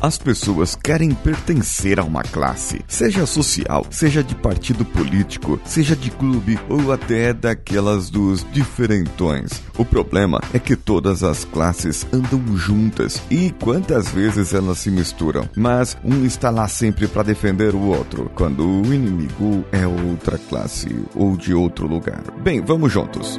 As pessoas querem pertencer a uma classe, seja social, seja de partido político, seja de clube ou até daquelas dos diferentões. O problema é que todas as classes andam juntas e quantas vezes elas se misturam, mas um está lá sempre para defender o outro, quando o inimigo é outra classe ou de outro lugar. Bem, vamos juntos.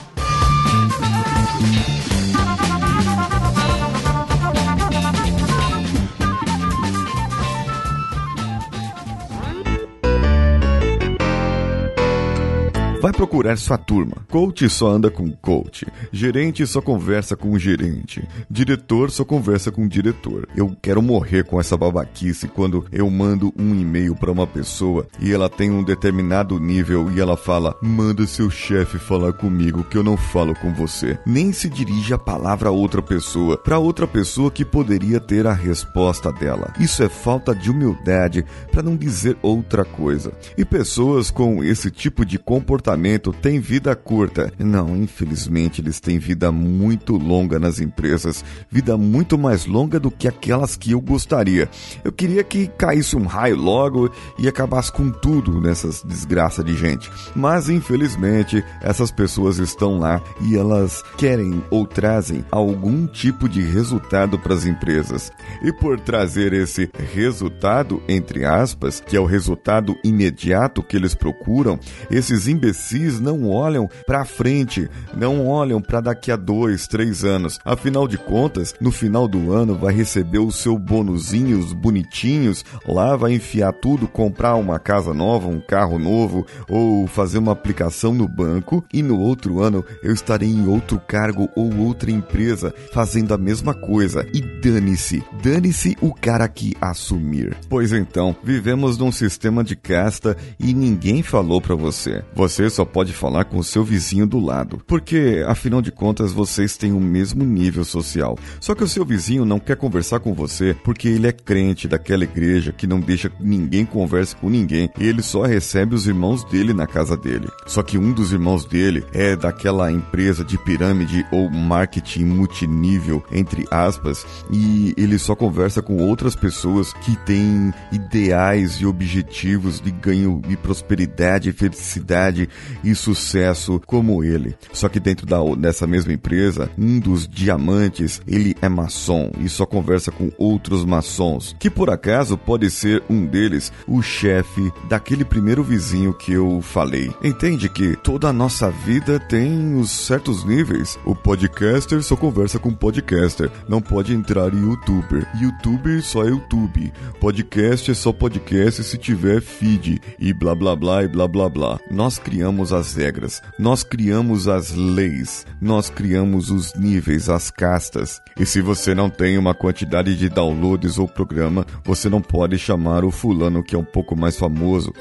Vai procurar sua turma. Coach só anda com coach. Gerente só conversa com gerente. Diretor só conversa com diretor. Eu quero morrer com essa babaquice quando eu mando um e-mail para uma pessoa e ela tem um determinado nível e ela fala: "Manda seu chefe falar comigo que eu não falo com você". Nem se dirige a palavra a outra pessoa, para outra pessoa que poderia ter a resposta dela. Isso é falta de humildade, para não dizer outra coisa. E pessoas com esse tipo de comportamento comportamento tem vida curta. Não, infelizmente eles têm vida muito longa nas empresas, vida muito mais longa do que aquelas que eu gostaria. Eu queria que caísse um raio logo e acabasse com tudo nessas desgraças de gente. Mas infelizmente essas pessoas estão lá e elas querem ou trazem algum tipo de resultado para as empresas. E por trazer esse resultado, entre aspas, que é o resultado imediato que eles procuram, esses imbecis imbecis não olham para frente, não olham para daqui a dois, três anos. Afinal de contas, no final do ano vai receber o seu bonuzinhos bonitinhos, lá vai enfiar tudo, comprar uma casa nova, um carro novo ou fazer uma aplicação no banco e no outro ano eu estarei em outro cargo ou outra empresa fazendo a mesma coisa. E dane-se, dane-se o cara que assumir. Pois então, vivemos num sistema de casta e ninguém falou para você. Você só pode falar com o seu vizinho do lado, porque afinal de contas vocês têm o mesmo nível social. Só que o seu vizinho não quer conversar com você porque ele é crente daquela igreja que não deixa ninguém converse com ninguém ele só recebe os irmãos dele na casa dele. Só que um dos irmãos dele é daquela empresa de pirâmide ou marketing multinível, entre aspas, e ele só conversa com outras pessoas que têm ideais e objetivos de ganho e prosperidade e felicidade e sucesso como ele. Só que dentro da, dessa mesma empresa, um dos diamantes, ele é maçom e só conversa com outros maçons, que por acaso pode ser um deles o chefe daquele primeiro vizinho que eu falei. Entende que toda a nossa vida tem os certos níveis. O podcaster só conversa com podcaster, não pode entrar em youtuber. Youtuber só é YouTube. Podcast é só podcast se tiver feed e blá blá blá e blá blá blá. Nós criamos criamos as regras, nós criamos as leis, nós criamos os níveis, as castas. E se você não tem uma quantidade de downloads ou programa, você não pode chamar o fulano que é um pouco mais famoso.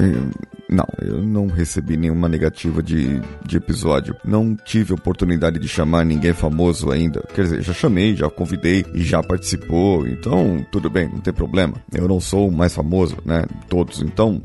Não, eu não recebi nenhuma negativa de, de episódio. Não tive oportunidade de chamar ninguém famoso ainda. Quer dizer, já chamei, já convidei e já participou. Então, tudo bem, não tem problema. Eu não sou o mais famoso, né? Todos. Então,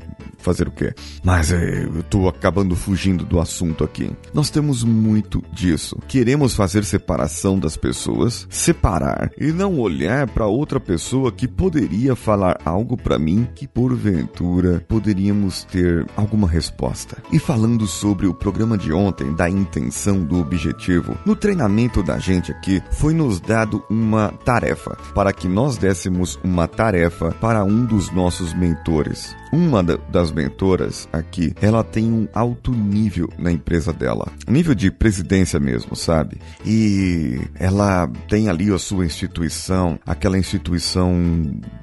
fazer o quê? Mas é, eu tô acabando fugindo do assunto aqui. Nós temos muito disso. Queremos fazer separação das pessoas, separar e não olhar para outra pessoa que poderia falar algo para mim que porventura poderíamos ter alguma resposta. E falando sobre o programa de ontem, da intenção do objetivo, no treinamento da gente aqui foi nos dado uma tarefa para que nós dessemos uma tarefa para um dos nossos mentores. Uma das mentoras aqui, ela tem um alto nível na empresa dela, nível de presidência mesmo, sabe? E ela tem ali a sua instituição, aquela instituição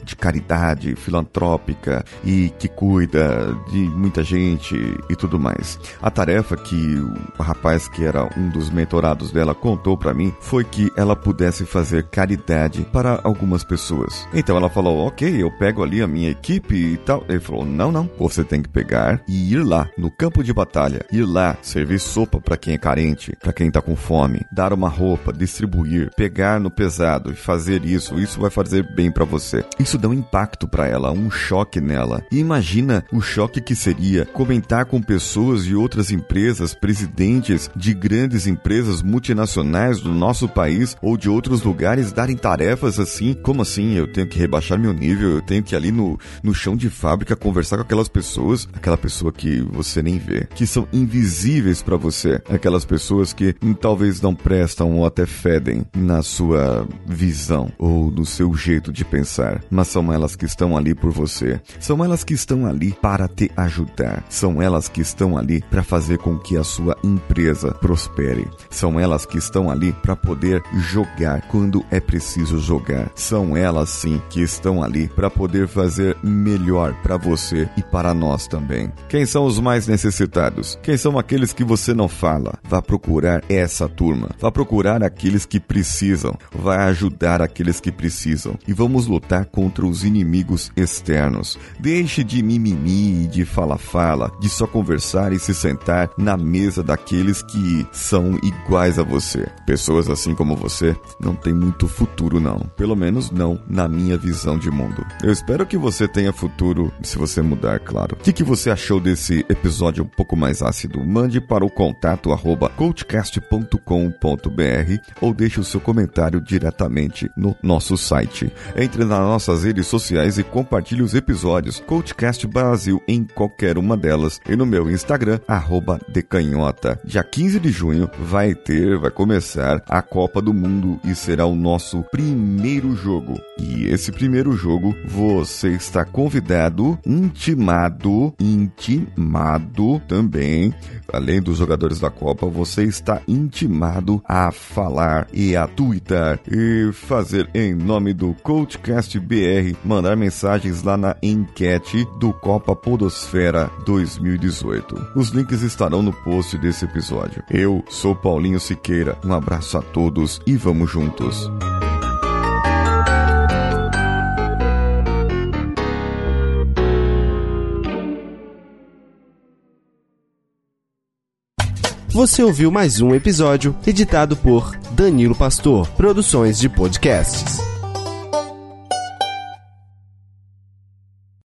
de caridade filantrópica e que cuida de muita gente e tudo mais. A tarefa que o rapaz que era um dos mentorados dela contou para mim foi que ela pudesse fazer caridade para algumas pessoas. Então ela falou: "OK, eu pego ali a minha equipe e tal". Ele falou: "Não, não, você tem que pegar e ir lá no campo de batalha, ir lá servir sopa para quem é carente, para quem tá com fome, dar uma roupa, distribuir, pegar no pesado e fazer isso. Isso vai fazer bem para você". Isso dá um impacto para ela, um choque nela. E imagina o choque que seria dia, comentar com pessoas de outras empresas, presidentes de grandes empresas multinacionais do nosso país ou de outros lugares darem tarefas assim, como assim? Eu tenho que rebaixar meu nível, eu tenho que ir ali no, no chão de fábrica conversar com aquelas pessoas, aquela pessoa que você nem vê, que são invisíveis para você, aquelas pessoas que talvez não prestam ou até fedem na sua visão ou no seu jeito de pensar, mas são elas que estão ali por você. São elas que estão ali para te ajudar. São elas que estão ali para fazer com que a sua empresa prospere. São elas que estão ali para poder jogar quando é preciso jogar. São elas sim que estão ali para poder fazer melhor para você e para nós também. Quem são os mais necessitados? Quem são aqueles que você não fala? Vá procurar essa turma. Vá procurar aqueles que precisam. Vai ajudar aqueles que precisam. E vamos lutar contra os inimigos externos. Deixe de mimimi, de fala-fala, de só conversar e se sentar na mesa daqueles que são iguais a você. Pessoas assim como você não têm muito futuro, não. Pelo menos não na minha visão de mundo. Eu espero que você tenha futuro se você mudar, claro. O que, que você achou desse episódio um pouco mais ácido? Mande para o contato arroba coachcast.com.br ou deixe o seu comentário diretamente no nosso site. Entre nas nossas redes sociais e compartilhe os episódios Coachcast Brasil em qualquer uma delas e no meu Instagram, decanhota. Dia 15 de junho vai ter, vai começar a Copa do Mundo e será o nosso primeiro jogo. E esse primeiro jogo você está convidado, intimado, intimado também, além dos jogadores da Copa, você está intimado a falar e a twittar e fazer em nome do Coachcast BR, mandar mensagens lá na enquete do Copa Podosfera 2018. Os links estarão no post desse episódio. Eu sou Paulinho Siqueira, um abraço a todos e vamos juntos. Você ouviu mais um episódio editado por Danilo Pastor, Produções de Podcasts.